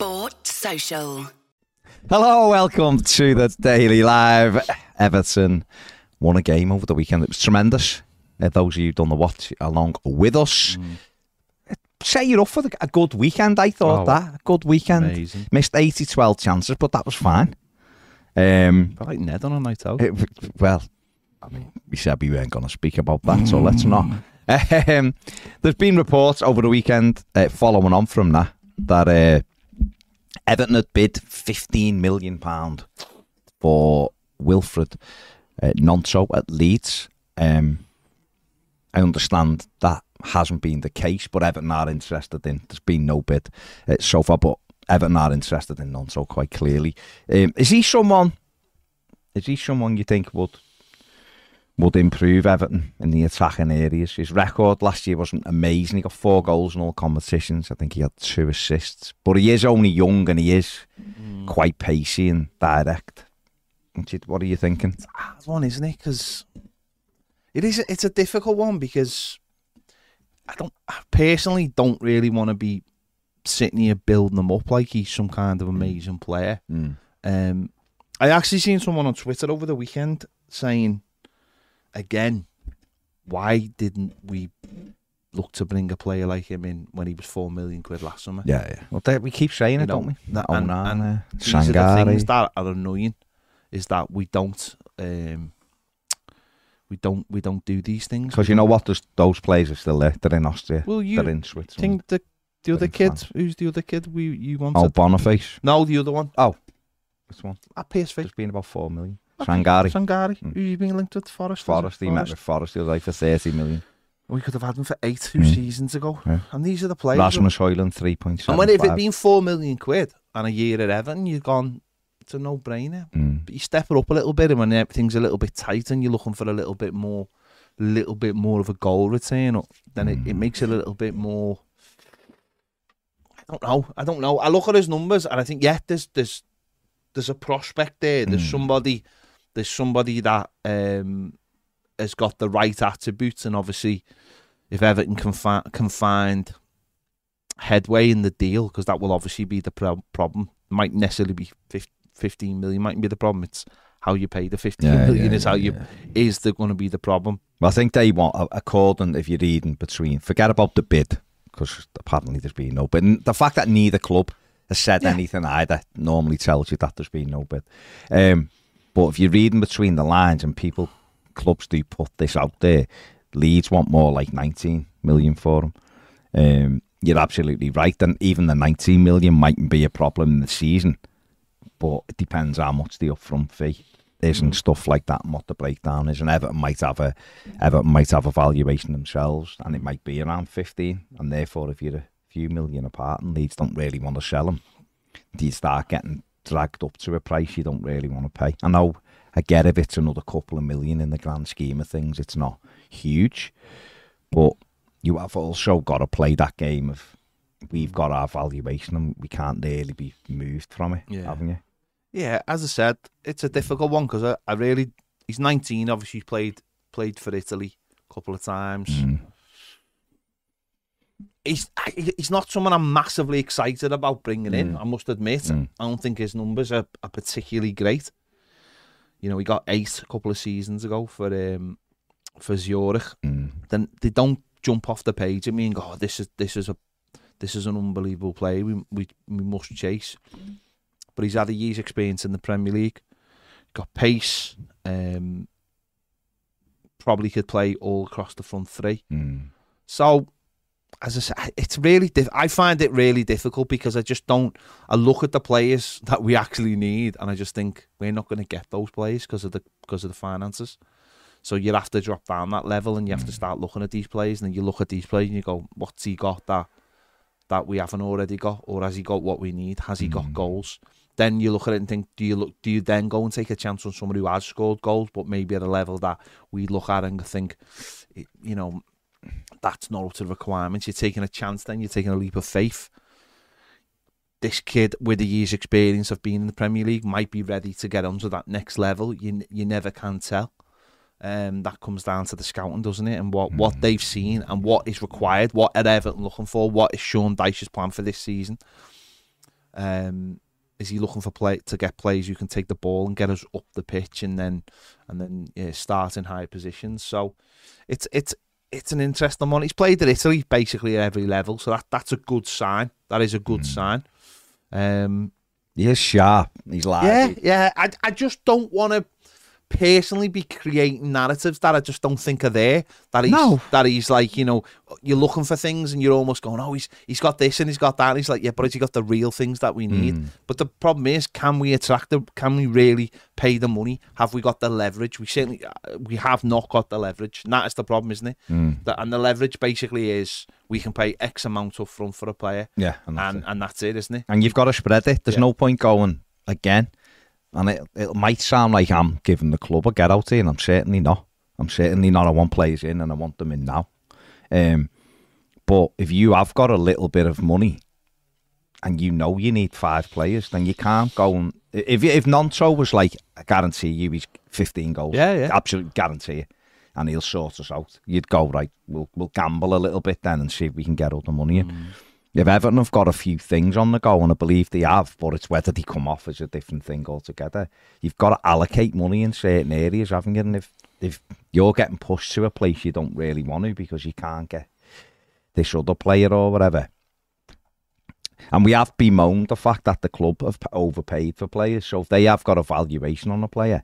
Sport Social. Hello, welcome to the Daily Live. Everton won a game over the weekend. It was tremendous. Uh, those of you who done the watch along with us. Set you up for the, a good weekend, I thought Oh, that. A good weekend. amazing. Missed 80 12 chances, but that was fine. Um, I like Ned on a night out. it- well, I mean, we said we weren't going to speak about that, so let's not. Um, there's been reports over the weekend, uh, following on from that, that uh, Everton had bid 15 million pound for Wilfried uh, Gnonto at Leeds. Um, I understand that hasn't been the case, but Everton are interested in. There's been no bid uh, so far, but Everton are interested in Gnonto quite clearly. Um, is he someone? Is he someone you think would would improve Everton in the attacking areas? His record last year wasn't amazing. He got four goals in all competitions. I think he had two assists, but he is only young and he is quite pacey and direct. What are you thinking? hard one, isn't it? Because it is. It's a difficult one because I don't I personally don't really want to be sitting here building him up like he's some kind of amazing player. Mm. Um, I actually seen someone on Twitter over the weekend saying, again, why didn't we look to bring a player like him in when he was four million quid last summer? Yeah, yeah. Well, they, we keep saying You it, know, don't we? that- and- no, and no. These are the things that are annoying is that we don't um, we don't we don't do these things. Because you know what? There's, those players are still there. They're in Austria. Well, you They're in Switzerland. think the the other kid, France. who's the other kid we you wanted? oh, Boniface. no, the other one. Oh, this one. At PSV. There's been about four million. Okay. Sangaré. Sangaré. Mm. Who you been linked with? Forest. was? Forest. He met with Forest the other day for 30 million. We could have had him for eight two Mm. seasons ago. Yeah. And these are the players. Rasmus Højlund, 3.7. and when if it'd been four million quid and a year at Everton, you've gone. It's a no brainer. Mm. But you step it up a little bit, and when everything's a little bit tight, and you're looking for a little bit more, little bit more of a goal return, then it, it Mm. makes it a little bit more. I don't know. I don't know. I look at his numbers, and I think yeah, there's there's there's a prospect there. There's Mm. somebody, there's somebody that um, has got the right attributes, and obviously, if Everton can fi- can find headway in the deal, because that will obviously be the pro- problem. Might necessarily be fif- 15 million, mightn't be the problem. It's how you pay the 15 Yeah, million yeah, is how you yeah. is there going to be the problem. Well, I think they want, a- according, if you're reading between, forget about the bid, because apparently there's been no bid. The fact that neither club has said anything either normally tells you that there's been no bid. Um, but if you're reading between the lines and people, clubs do put this out there, Leeds want more like 19 million for him. Um, you're absolutely right. And even the 19 million mightn't be a problem in the season, but it depends how much the upfront fee is and stuff like that and what the breakdown is. And Everton might have a Everton might have a valuation themselves, and it might be around 15. And therefore, if you're a few million apart and Leeds don't really want to sell them, do you start getting dragged up to a price you don't really want to pay. I know, I get if it's another couple of million in the grand scheme of things, it's not huge, but you have also got to play that game of we've got our valuation and we can't really be moved from it, Yeah. haven't you? Yeah, as I said, it's a difficult one because I, I really he's 19. Obviously, he's played played for Italy a couple of times. Mm. He's he's not someone I'm massively excited about bringing in. Mm. I must admit, Mm. I don't think his numbers are, are particularly great. You know, he got eight a couple of seasons ago for um for Zurich. Mm. Then they don't jump off the page at me and go, oh, "This is this is a this is an unbelievable play. We we we must chase." But he's had a year's experience in the Premier League. Got pace. Um, probably could play all across the front three. Mm. So, as I said, it's really diff- I find it really difficult because I just don't. I look at the players that we actually need, and I just think we're not going to get those players because of the because of the finances. So you have to drop down that level, and you have to start looking at these players, and then you look at these players, and you go, "What's he got that that we haven't already got, or has he got what we need? Has he Mm. got goals? Then you look at it and think, do you look? Do you then go and take a chance on someone who has scored goals, but maybe at a level that we look at and think, you know, that's not up to the requirements. You're taking a chance. Then you're taking a leap of faith. This kid with a year's experience of being in the Premier League might be ready to get onto that next level. You you never can tell. Um, that comes down to the scouting, doesn't it? And what, what they've seen and what is required, what are Everton looking for, what is Sean Dyche's plan for this season? Um, is he looking for play to get players who can take the ball and get us up the pitch and then and then yeah, start in high positions? So it's it's it's an interesting one. He's played at Italy basically at every level, so that that's a good sign. That is a good sign. Um, He is sharp. He's like yeah, yeah. I, I just don't want to personally be creating narratives that I just don't think are there. That he's No. that he's like, you know, you're looking for things and you're almost going, oh, he's he's got this and he's got that. And he's like, yeah, but has he got the real things that we need? Hmm. But the problem is, can we attract the? Can we really pay the money? Have we got the leverage? We certainly uh, we have not got the leverage. And that is the problem, isn't it? Hmm. That, and the leverage basically is we can pay X amount up front for a player, Yeah, and that's and it. and that's it, isn't it? and you've got to spread it. There's Yeah. no point going again. And it, it might sound like I'm giving the club a get out here, and I'm certainly not. I'm certainly not. I want players in, and I want them in now. Um, but if you have got a little bit of money, and you know you need five players, then you can't go and if if Gnonto was like, I guarantee you, he's 15 goals. Yeah, yeah. absolutely guarantee it, and he'll sort us out. You'd go right. We'll we'll gamble a little bit then and see if we can get all the money in. If Everton have got a few things on the go, and I believe they have, but it's whether they come off as a different thing altogether. You've got to allocate money in certain areas, haven't you? And if if you're getting pushed to a place you don't really want to because you can't get this other player or whatever. And we have bemoaned the fact that the club have overpaid for players. So if they have got a valuation on a player,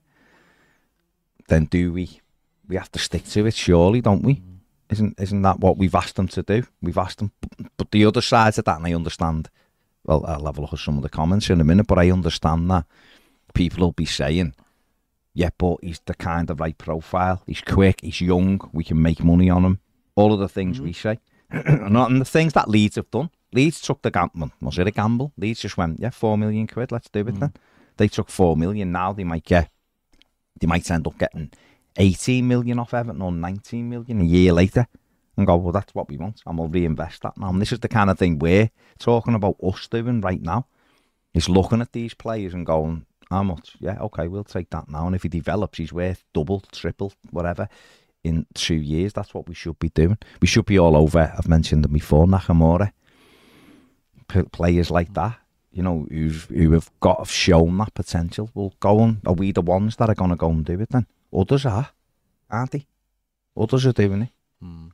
then do we? We have to stick to it, surely, don't we? Isn't isn't that what we've asked them to do? We've asked them, but the other side of that, and I understand. Well, I'll have a look at some of the comments in a minute, but I understand that people will be saying, "Yeah, but he's the kind of right profile. He's quick. He's young. We can make money on him." All of the things we mm-hmm. say, and the things that Leeds have done. Leeds took the gamble. Was it a gamble? Leeds just went, "Yeah, four million quid. Let's do it mm. then." They took four million. Now they might get, they might end up getting 18 million off Everton or 19 million a year later and go, well, that's what we want and we'll reinvest that now. And this is the kind of thing we're talking about us doing right now is looking at these players and going, how much? Yeah, okay, we'll take that now. And if he develops, he's worth double, triple, whatever in two years. That's what we should be doing. We should be all over, I've mentioned them before, Nakamura. Players like that, you know, who've, who have got have shown that potential will go on. Are we the ones that are going to go and do it then? Others are, aren't they? Others are doing it.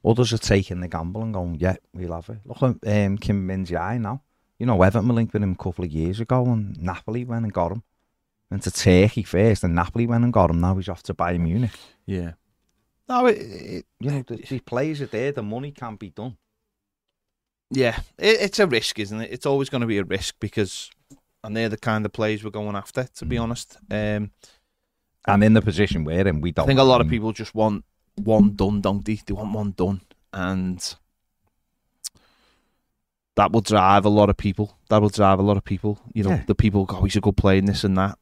Others are taking the gamble and going, yeah, we'll have it. Look at um, Kim Min-jae now. You know, Everton were linked with him a couple of years ago and Napoli went and got him. Went to Turkey first and Napoli went and got him. Now he's off to Bayern Munich. Yeah. No, it, it, You know, the, the players are there. The money can't be done. yeah, it, it's a risk, isn't it? It's always going to be a risk because, and they're the kind of players we're going after. To be honest, um, And in the position we're in, we don't. I think a lot of people just want one done, don't they? They want one done, and that will drive a lot of people. That will drive a lot of people. You know, Yeah. the people go, "Oh, he's a good player in this and that."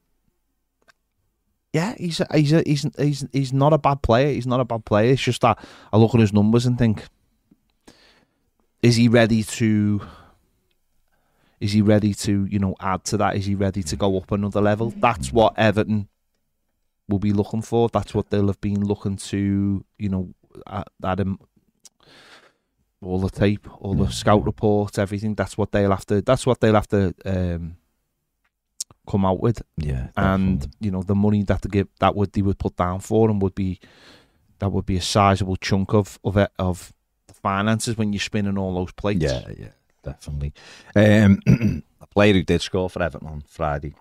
Yeah, he's a, he's a, he's he's he's not a bad player. He's not a bad player. It's just that I look at his numbers and think, is he ready to? Is he ready to you know add to that? Is he ready to go up another level? That's what Everton will be looking for. That's what they'll have been looking to, you know, at, at him. All the tape, all the scout reports, everything. That's what they'll have to. That's what they'll have to um, come out with. Yeah. And definitely. you know, the money that they give, that would they would put down for him would be, that would be a sizable chunk of of it, of the finances when you're spinning all those plates. Yeah, yeah, definitely. Um, a player who did score for Everton on Friday,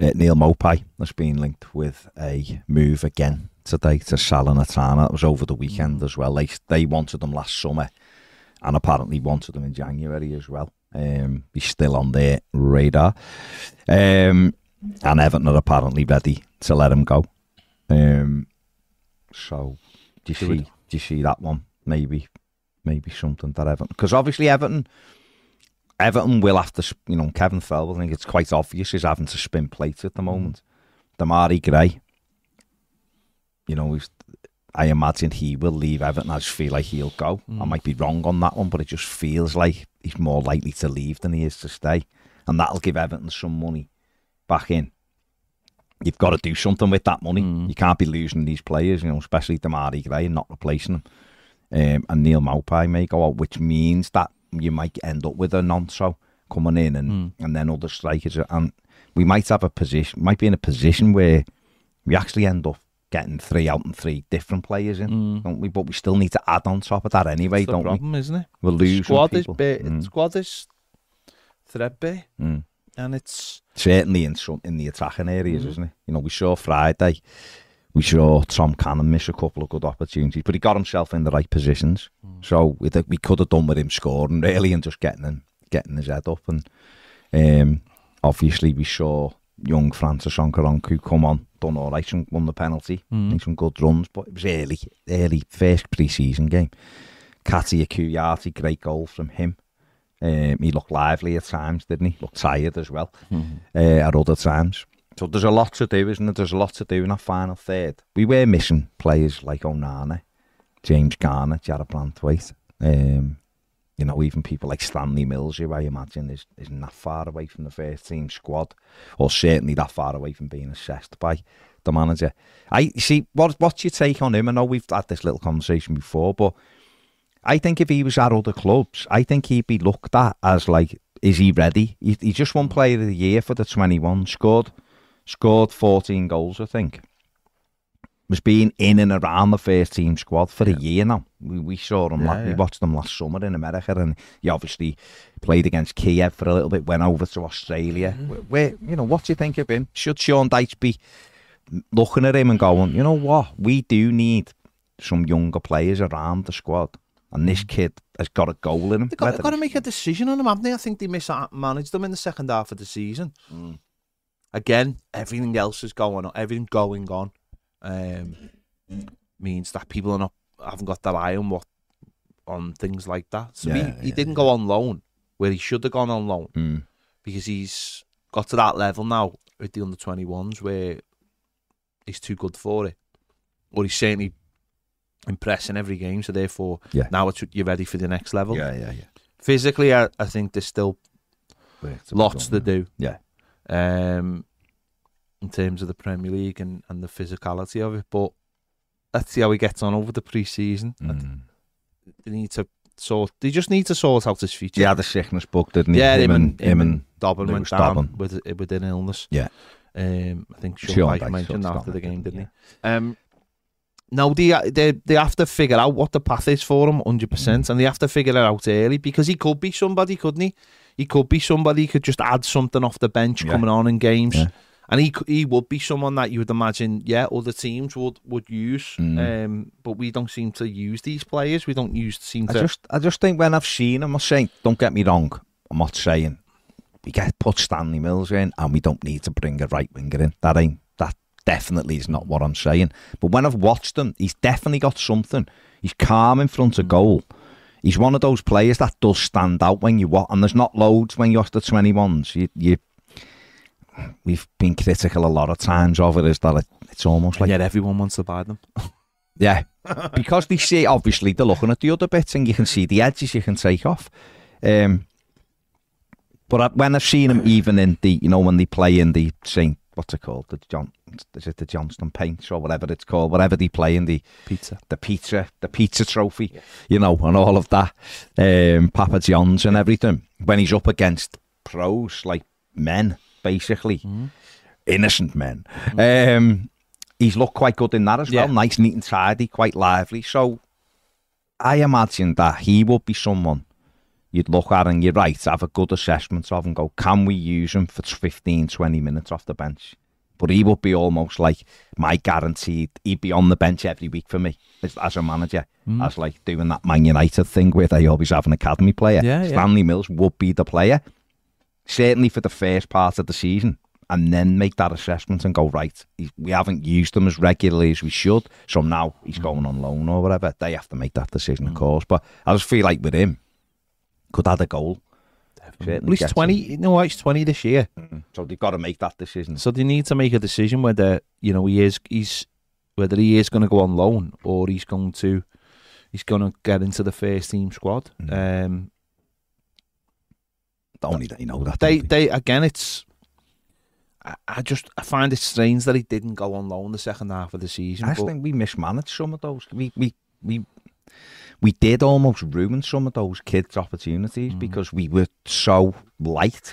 uh, Neal Maupay, has been linked with a move again today to Salernitana. It was over the weekend as well. They they wanted them last summer, and apparently wanted them in January as well. Um, he's still on their radar, um, and Everton are apparently ready to let him go. Um, so, do you see? Do you see that one? Maybe maybe something that Everton because obviously Everton Everton will have to you know Kevin Fell I think it's quite obvious he's having to spin plates at the mm. moment. Demarai Gray, you know, I imagine he will leave Everton. I just feel like he'll go. I mm. might be wrong on that one, but it just feels like he's more likely to leave than he is to stay, and that'll give Everton some money back in. You've got to do something with that money. Mm. You can't be losing these players, you know, especially Demarai Gray and not replacing them. Um, and Neal Maupay may go out, which means that you might end up with a Gnonto coming in and, and then other strikers. And we might have a position, might be in a position where we actually end up getting three out and three different players in, don't we? But we still need to add on top of that anyway, That's don't problem, isn't it? we? We'll lose squad is bit, Mm. squad is threadbare, Mm. and it's certainly in some in the attacking areas, Mm-hmm. isn't it? You know, we saw Friday, we saw Tom Cannon miss a couple of good opportunities, but he got himself in the right positions. Mm. So we, we could have done with him scoring really and just getting him getting his head up. And um, obviously, we saw young Francis Okoronkwo come on, done all right, and won the penalty, Mm. made some good runs, but it was early, early first pre-season game. Katia Kuyati, great goal from him. Um, he looked lively at times, didn't he? Looked tired as well uh, at other times. So there's a lot to do, isn't there? There's a lot to do in that final third. We were missing players like Onana, James Garner, Jarrad Branthwaite. Um, you know, even people like Stanley Mills, who I imagine is, isn't that far away from the first team squad, or certainly that far away from being assessed by the manager. I see what what's your take on him? I know we've had this little conversation before, but I think if he was at other clubs, I think he'd be looked at as like, is he ready? He, he just won Player of the Year for the twenty one, scored scored fourteen goals, I think. Was being in and around the first team squad for a year now. We, we saw him, Yeah, la- we watched him last summer in America, and he obviously played against Kiev for a little bit. Went over to Australia. Where, where you know, what do you think of him? Should Sean Dyche be looking at him and going, you know what, we do need some younger players around the squad, and this kid has got a goal in him. They've got, they've got to make a decision on him, haven't they? I think they mismanaged them in the second half of the season. Mm. Again, everything else is going on. Everything going on um, means that people are not haven't got their eye on what on things like that. So Yeah, he, he yeah, didn't go on loan where he should have gone on loan Mm. because he's got to that level now with the under twenty ones where he's too good for it, or he's certainly impressing every game. So therefore, Yeah. now it's you're ready for the next level Yeah, yeah, yeah. physically, I, I think there's still lots to do. Yeah. Um, in terms of the Premier League and, and the physicality of it, but let's see how he gets on over the pre-season. Mm. They need to sort. They just need to sort out his future. He had a sickness book, didn't he? yeah. him, and him and Dobbin went down Dobbin. with with an illness. Yeah. Um, I think Sean, Sean Dyche mentioned after the game, didn't didn't he? Um, no, they, they they have to figure out what the path is for him, hundred percent, and they have to figure it out early because he could be somebody, couldn't he? He could be somebody who could just add something off the bench Yeah. coming on in games, Yeah. and he he would be someone that you would imagine, yeah, other teams would would use, Mm. um, but we don't seem to use these players. We don't use seem to. I just, I just think when I've seen I'm not saying, don't get me wrong, I'm not saying we get put Stanley Mills in and we don't need to bring a right winger in. That ain't, that definitely is not what I'm saying. But when I've watched him, he's definitely got something. He's calm in front of goal. He's one of those players that does stand out when you watch, and there's not loads when you're the 21s. You, you, we've been critical a lot of times of it, is that it, it's almost like yet everyone wants to buy them. yeah, because they see obviously they're looking at the other bits, and you can see the edges you can take off. Um, but when I've seen them, even in the you know when they play in the Saint, what's it called, the John, is it the Johnston Paints or whatever it's called, whatever they play in the Pizza. the pizza, the pizza trophy, you know, and all of that, um, Papa John's and everything. When he's up against pros like men, basically innocent men, um, he's looked quite good in that as well. Yeah. Nice, neat, and tidy, quite lively. So I imagine that he would be someone you'd look at and you're right, have a good assessment of and go, can we use him for 15, 20 minutes off the bench? But he would be almost like my guaranteed, he'd be on the bench every week for me as, as a manager, Mm. as like doing that Man United thing where they always have an academy player. Yeah, yeah. Stanley Mills would be the player, certainly for the first part of the season. and then make that assessment and go right. We haven't used him as regularly as we should, so now he's going on loan or whatever. They have to make that decision, of course. But I just feel like with him, could add a goal. At least him. twenty. You know what? He's twenty this year, So they've got to make that decision. so they need to make a decision whether you know he is he's whether he is going to go on loan or he's going to he's going to get into the first team squad. Mm. Um, Only they know that. they they? again, it's. I, I just I find it strange that he didn't go on loan the second half of the season. I think we mismanaged some of those. We we we we did almost ruin some of those kids' opportunities because we were so light.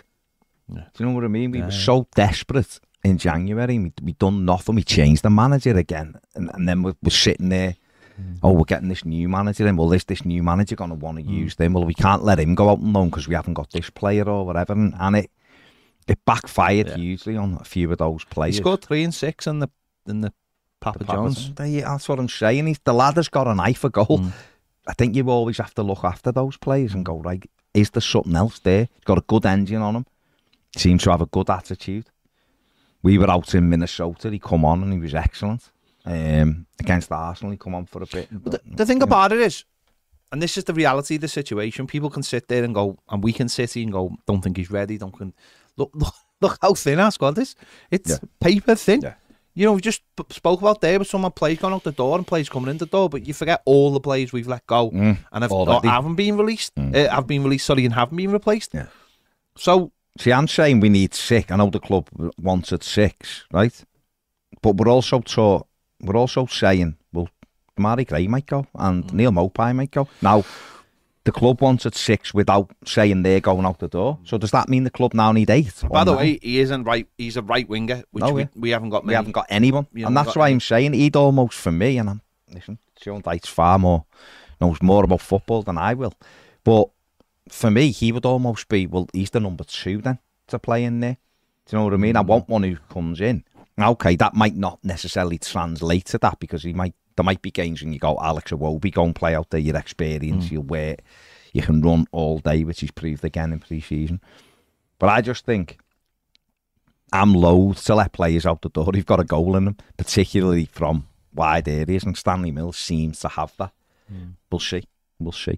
Mm. Yeah. Do you know what I mean? We Yeah, were so desperate in January. We we done nothing. We changed the manager again, and, and then we're, we're sitting there. Mm. Oh, we're getting this new manager in. Well, is this new manager going to want to use them? Well, we can't let him go out on loan because we haven't got this player or whatever. And, and it it backfired Yeah. hugely on a few of those he players. scored three and six in the in the Papa, The Papa John's. John's. They- That's what I'm saying. He's, the lad has got an eye for goal. Mm. I think you always have to look after those players and go, like, is there something else there? He's got a good engine on him. Seems to have a good attitude. We were out in Minnesota. He come on and he was excellent. Um, against Arsenal, he come on for a bit. But the, the thing about it is, and this is the reality of the situation. People can sit there and go, and we can sit here and go, don't think he's ready. Don't think, look, look, look how thin our squad is. It's Yeah. paper thin. Yeah. You know, we just spoke about there, but some of players gone out the door and players coming in the door, but you forget all the players we've let go Mm, and have, already. or haven't been released. Mm. Uh, have been released, sorry, and haven't been replaced. Yeah. So See, I'm saying we need six. I know the club wanted six, right? But we're also taught, we're also saying, well, Mari Gray might go and Mm. Neal Maupay might go. Now, the club wanted six without saying they're going out the door. So does that mean the club now need eight? by the nine? way, he isn't right. He's a right winger, which Oh, we, yeah. we haven't got. we haven't got anyone, We and that's why any. I'm saying he'd almost for me. And I'm listen, Sean Dyche's far more knows more about football than I will, but for me, he would almost be well. He's the number two then to play in there. Do you know what I mean? I hmm. want one who comes in. Okay, that might not necessarily translate to that because he might. There might be games when you go Alex Iwobi, go and play out there. Your experience, Mm. you wear, you can run all day, which he's proved again in pre-season. But I just think I'm loath to let players out the door who've got a goal in them, particularly from wide areas, and Stanley Mills seems to have that. We'll see. We'll see.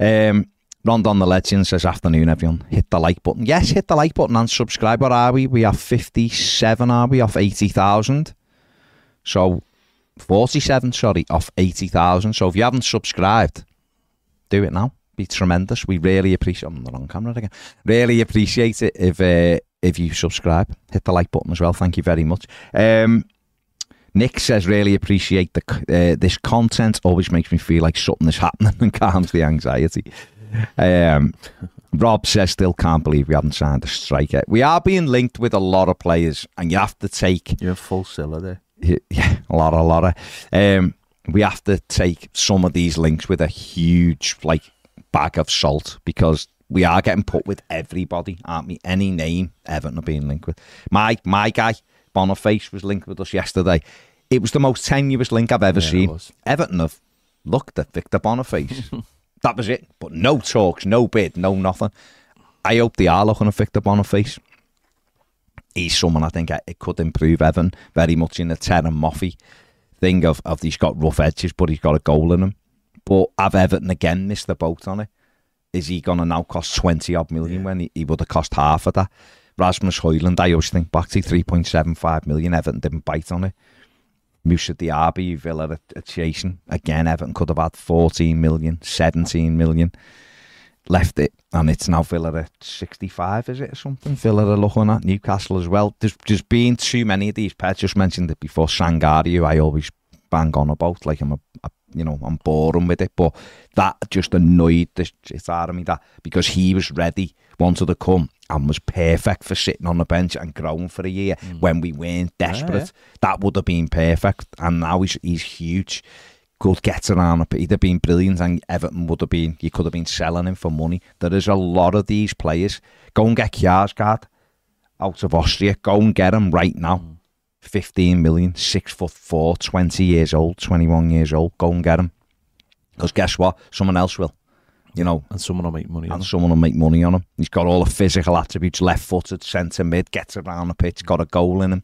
Um, Rondon the Legend says, Afternoon, everyone. Hit the like button. Yes, hit the like button and subscribe. What are we? We are 57, are we, off 80,000? So, 47, sorry, off 80,000. So, if you haven't subscribed, do it now. Be tremendous. We really appreciate. I'm on the wrong camera again. Really appreciate it if uh, if you subscribe. Hit the like button as well. Thank you very much. Um, Nick says, really appreciate the uh, this content. Always makes me feel like something is happening and calms the anxiety. Um, Rob says, still can't believe we haven't signed a striker. We are being linked with a lot of players, and you have to take You're full siller there. yeah, a lot, a lot of. Um, we have to take some of these links with a huge like bag of salt because we are getting put with everybody, aren't we? Any name Everton are being linked with. My my guy Boniface was linked with us yesterday. It was the most tenuous link I've ever Yeah, seen. Everton have looked at Victor Boniface. that was it. But no talks, no bid, no nothing. I hope they are looking at Victor Boniface he's someone I think it could improve Evan very much in the Terran Moffy thing of, of he's got rough edges, but he's got a goal in him. But have Everton again missed the boat on it? Is he going to now cost 20 odd million when he, he would have cost half of that? Rasmus Højlund, I always think back to 3.75 million. Everton didn't bite on it. Moussa Diaby, Villa are, are chasing. Again, Everton could have had 14 million, 17 million. Left it, and it's now Villa at 65, is it, or something? Villa are looking at Newcastle as well. There's just been too many of these. Pet just mentioned it before. Sangaré, who I always bang on about, like I'm a, a you know, I'm boring with it, but that just annoyed the shit out of me. That because he was ready, wanted to come, and was perfect for sitting on the bench and growing for a year hmm. when we weren't desperate. That would have been perfect, and now he's he's huge. Good gets around, he'd have been brilliant, and Everton would have been. You could have been selling him for money. There is a lot of these players. Go and get Kjærgaard out of Austria. Go and get him right now. Mm. 15 million, six foot four, 20 years old, 21 years old. Go and get him. Because guess what? Someone else will. You know, and someone will make money. on and him. someone will make money on him. He's got all the physical attributes, left footed, centre mid, gets around the pitch, got a goal in him.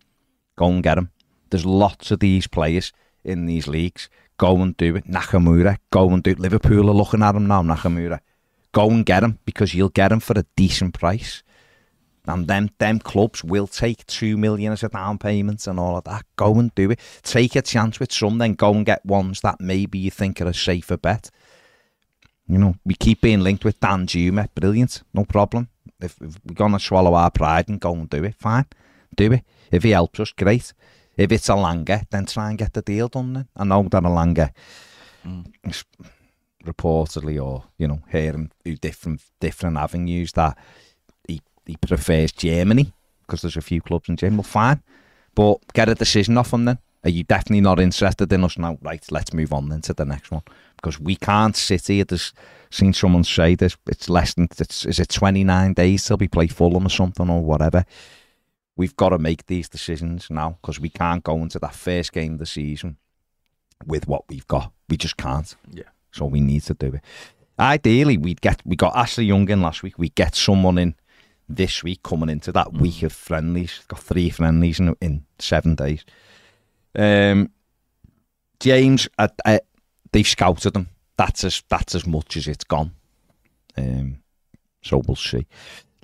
Go and get him. There's lots of these players in these leagues. Go and do it. Nakamura, go and do it. Liverpool are looking at him now, Nakamura. Go and get him because you'll get him for a decent price. And them, them clubs will take two million as a down payment and all of that. Go and do it. Take a chance with some, then go and get ones that maybe you think are a safer bet. You know, we keep being linked with Danjuma. Brilliant. No problem. If, if we're to swallow our pride and go and do it, fine. Do it. If he helps us, great. If it's Elanga, then try and get the deal done then. I know that Elanga mm. is reportedly or, you know, hearing through different different avenues that he, he prefers Germany because there's a few clubs in Germany. Well, fine. But get a decision off him then. Are you definitely not interested in us now? Right, let's move on then to the next one. Because we can't sit here. There's seen someone say this. It's less than it's is it 29 days till we play Fulham or something or whatever. We've got to make these decisions now because we can't go into that first game of the season with what we've got. We just can't. Yeah. So we need to do it. Ideally, we'd get we got Ashley Young in last week. We get someone in this week coming into that week of friendlies. Got three friendlies in, in seven days. Um, James, I, I, they've scouted him. That's as that's as much as it's gone. Um, so we'll see.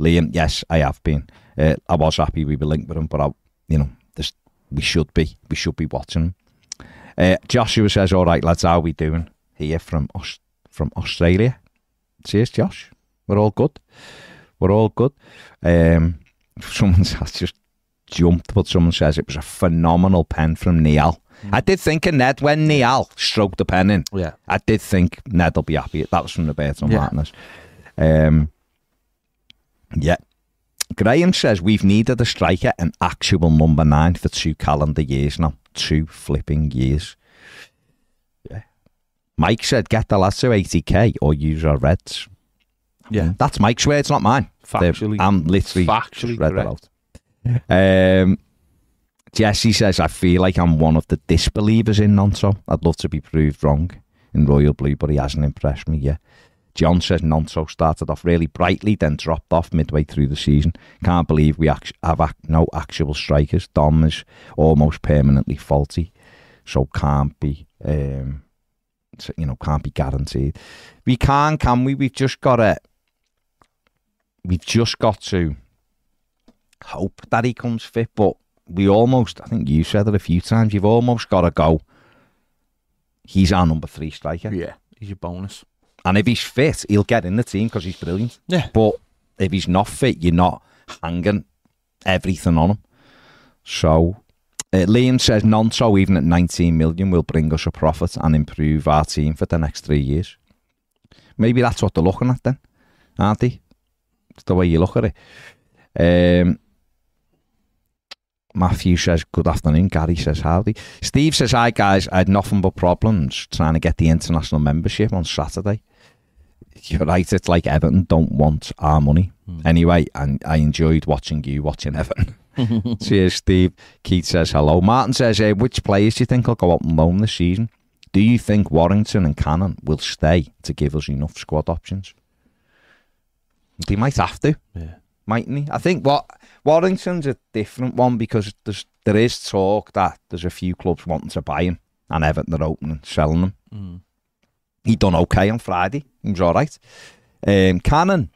Liam, yes, I have been. Uh, I was happy we were linked with him, but I, you know, this we should be. We should be watching him. Uh, Joshua says, "All right, lads, how we doing here from Aus- from Australia?" Cheers, Josh. We're all good. We're all good. Um, someone has just jumped, but someone says it was a phenomenal pen from Neal. I did think of Ned when Neal stroked the pen in. Yeah. I did think Ned will be happy. That was from the Burton Yeah. Martinez. Um, yeah. Graham says we've needed a striker, an actual number nine for two calendar years now. Two flipping years. Yeah. Mike said get the lads to 80k or use our reds. Yeah. That's Mike's words, not mine. They're- Factually- I'm literally factually read that out. Um, Jesse says, I feel like I'm one of the disbelievers in Gnonto. I'd love to be proved wrong in Royal Blue, but he hasn't impressed me yet. John says Gnonto started off really brightly, then dropped off midway through the season. Can't believe we act- have no actual strikers. Dom is almost permanently faulty, so can't be, um, you know, can't be guaranteed. We can, can we? We've just got to, we've just got to hope that he comes fit, but we almost, I think you said it a few times, you've almost got to go, he's our number three striker. Yeah. He's your bonus. And if he's fit, he'll get in the team because he's brilliant. Yeah. But if he's not fit, you're not hanging everything on him. So, uh, Liam says Gnonto, even at 19 million, will bring us a profit and improve our team for the next three years. Maybe that's what they're looking at then, aren't they? It's the way you look at it. Um, Matthew says, Good afternoon. Gary says, Howdy. Steve says, Hi, guys. I had nothing but problems trying to get the international membership on Saturday. You're right. It's like Everton don't want our money. Anyway, and I enjoyed watching you watching Everton. Cheers, Steve. Keith says, Hello. Martin says, hey, Which players do you think will go up and loan this season? Do you think Warrington and Cannon will stay to give us enough squad options? They might have to Yeah. mightn't he? I think what Warrington's a different one because there's there is talk that there's a few clubs wanting to buy him and Everton are opening selling him. Mm. He done okay on Friday. He was all right. Um, Cannon,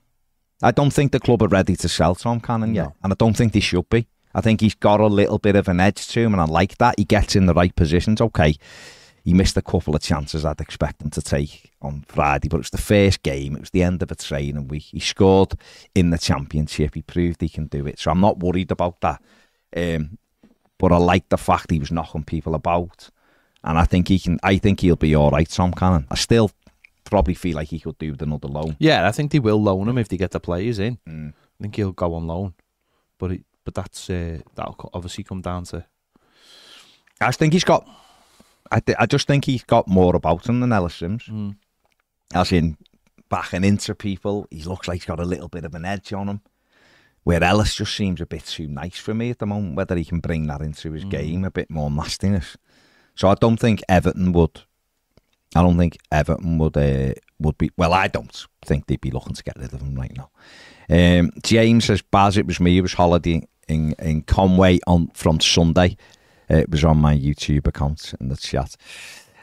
I don't think the club are ready to sell Tom Cannon yet, No. and I don't think they should be. I think he's got a little bit of an edge to him, and I like that. He gets in the right positions. Okay, he missed a couple of chances I'd expect him to take on Friday, but it was the first game. It was the end of a training week. He scored in the championship. He proved he can do it. So I'm not worried about that. Um, but I like the fact he was knocking people about, and I think he can. I think he'll be all right. Tom Cannon. I still probably feel like he could do with another loan. Yeah, I think they will loan him if they get the players in. Mm. I think he'll go on loan, but it, but that's uh, that'll obviously come down to I just think he's got. I, th- I just think he's got more about him than Ellis Sims. Mm. As in backing into people, he looks like he's got a little bit of an edge on him. Where Ellis just seems a bit too nice for me at the moment. Whether he can bring that into his game, a bit more nastiness. So I don't think Everton would. I don't think Everton would uh, would be. Well, I don't think they'd be looking to get rid of him right now. Um, James says, Baz, it was me. It was holiday in, in Conway on from Sunday. Uh, it was on my YouTube account in the chat.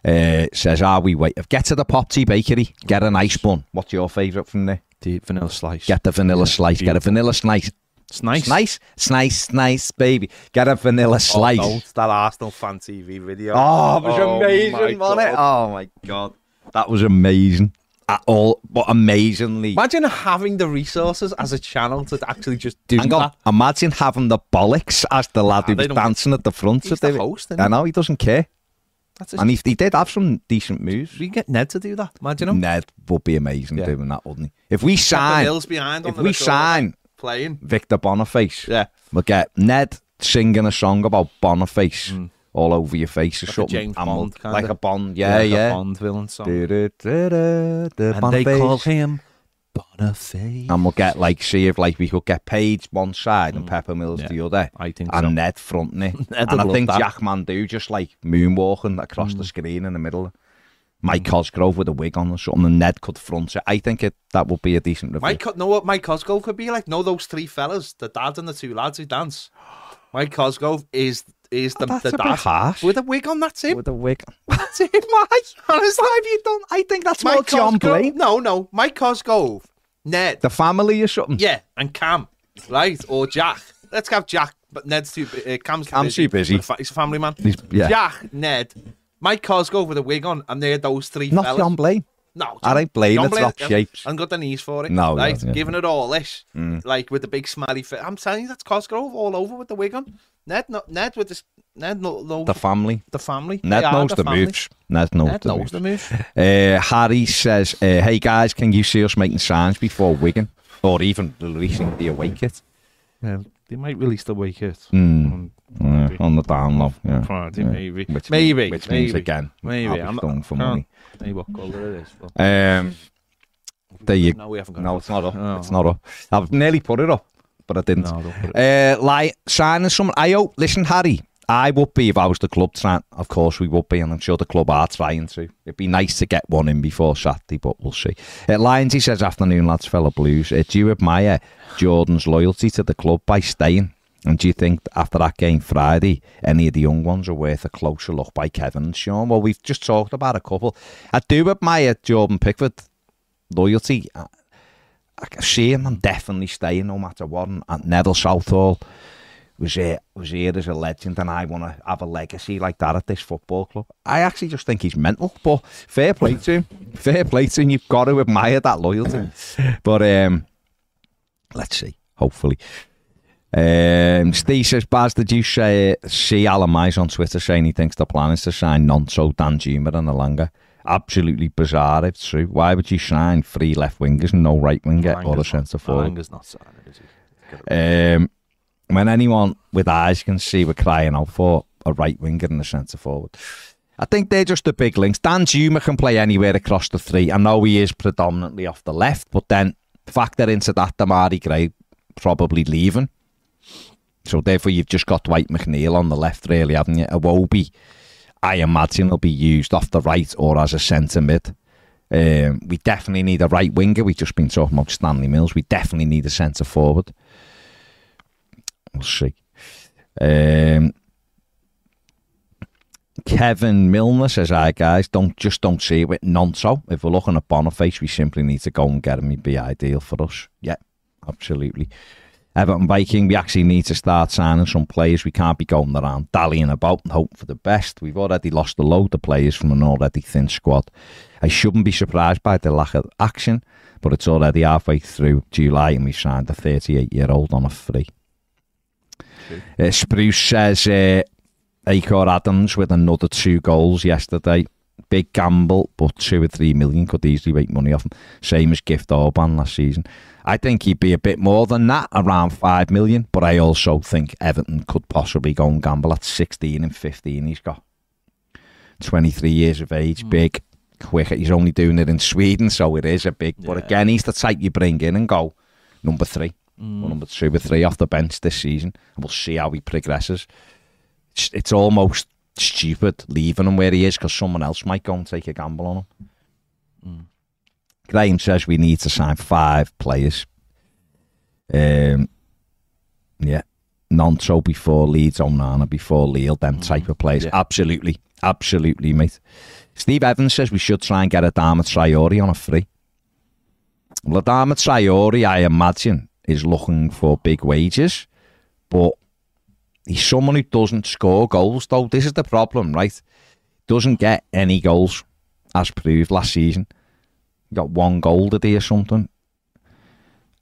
Uh, says, are we wait? Get to the Pop Tea Bakery. Get a nice bun. What's your favourite from there? The vanilla slice. Get the vanilla slice. Get a vanilla slice. It's nice. It's nice. It's nice. Nice, baby. Get a vanilla oh, slice. Oh, that Arsenal fan TV video. Oh, it was Oh, amazing, wasn't it? Oh my god, that was amazing. At all, but amazingly. Imagine having the resources as a channel to actually just do Hang on, that. imagine having the bollocks as the lad Nah, who was dancing at the front. He's of the host, I know he doesn't care, That's a, and he, he did have some decent moves. we get Ned to do that. Imagine him. Ned would be amazing Yeah. doing that, wouldn't he? If we sign, if we sign playing. Victor Boniface, Yeah. we'll get Ned singing a song about Boniface all over your face or Mm. Like a something. James and Bond kinda. like a Bond, yeah, yeah. A Bond villain song. And they call him Boniface. and we'll get like see if like we could get Page one side and Pepper Mills Mm. Yeah. the other, I think and so. Ned fronting it. And I think that. Jack Mandu just like moonwalking across Mm. the screen in the middle. Mike Cosgrove with a wig on or something, and Ned could front it. I think it that would be a decent review. Mike, know what Mike Cosgrove could be like? Know those three fellas, the dad and the two lads who dance. Mike Cosgrove is is the, That's the dad with a wig on. That's him. with a wig. That's him. Why? Honestly, have you done? I think that's more Mike John Cosgrove. Blaine. No, no, Mike Cosgrove, Ned, The family or something. yeah, and Cam, right, or Jack. Let's have Jack, but Ned's too. Uh, Cam's too Cam's busy. too busy. He's a family man. He's- yeah. Jack, Ned, Mike Cosgrove with a wig on, and they're those three Not fellas. John Blaine. No, I ain't Blaine, John it's not yeah, shapes. And got the knees for it. No, right, yeah, giving it all this, like with the big smiley face. I'm telling you, that's Cosgrove all over with the wig on. Ned, no, Ned with this, Ned no, no, The family. the, family. Ned They knows the, family. moves. Ned knows Ned the knows moves. the moves. Uh, Harry says, uh, "Hey guys, can you see us making signs before Wigan, or even releasing the away kit Yeah, they might release the away kit. Mm. Yeah, on the down low? Yeah. Friday, Yeah. maybe. Which maybe. means, which means maybe. again, Maybe. I'm stung for money. You what colour it is. But Um, there you no, we haven't got No, it. it's not up. Oh. It's not up. I've nearly put it up, but I didn't. No. Uh, like signing someone. I hope. Listen, Harry. I would be if I was the club trying. Of course, we would be, and I'm sure the club are trying to. It'd be nice to get one in before Saturday, but we'll see. Uh, Lions, he says, afternoon, lads, fellow Blues. Uh, do you admire Jordan's loyalty to the club by staying? And do you think after that game Friday, any of the young ones are worth a closer look by Kevin and Sean? Well, we've just talked about a couple. I do admire Jordan Pickford loyalty. I, I see him. I'm definitely staying no matter what. And, and Neville Southall was here, was here as a legend, and I want to have a legacy like that at this football club. I actually just think he's mental, but fair play to him. Fair play to him. You've got to admire that loyalty. But um, let's see. Hopefully. Um, Steve says, Baz, did you say, see Alan Mize on Twitter saying he thinks the plan is to sign Gnonto, Danjuma and Elanga? Absolutely bizarre, if it's true. Why would you sign three left wingers and no right winger or a centre forward? Malanga's not signing, is he? Um, when anyone with eyes can see we're crying out for a right winger and a centre forward. I think they're just the big links. Danjuma can play anywhere across the three. I know he is predominantly off the left, but then factor into that Demarai Gray probably leaving. So therefore you've just got Dwight McNeil on the left, really, haven't you? Iwobi, I imagine, will be used off the right or as a centre mid. Um, we definitely need a right winger. We've just been talking about Stanley Mills. We definitely need a centre forward. We'll see. Um, Kevin Milner says, "Hi guys, don't just don't see it with Gnonto. If we're looking at Boniface, we simply need to go and get him. He'd be ideal for us. Yeah, absolutely. Everton Viking, we actually need to start signing some players. We can't be going around dallying about and hoping for the best. We've already lost a load of players from an already thin squad. I shouldn't be surprised by the lack of action, but it's already halfway through July and we've signed a 38 year old on a free. Uh, Spruce says uh, Akor Adams with another two goals yesterday. Big gamble, but two or three million could easily make money off him. Same as Gift Orban last season. I think he'd be a bit more than that, around five million. But I also think Everton could possibly go and gamble at 16 and 15. He's got 23 years of age, hmm. big, quick. He's only doing it in Sweden, so it is a big. But again, he's the type you bring in and go number three hmm. or number two or three off the bench this season, and we'll see how he progresses. It's, it's almost stupid leaving him where he is because someone else might go and take a gamble on him. Graham says we need to sign five players. Um, yeah, Gnonto before Leeds, Onana before Lille, them type of players. yeah. Absolutely, absolutely, mate. Steve Evans says we should try and get Adama Traore on a free. Well, Adama Traore, I imagine, is looking for big wages, but he's someone who doesn't score goals, though. This is the problem, right? Doesn't get any goals, as proved last season. Got one goal today or something.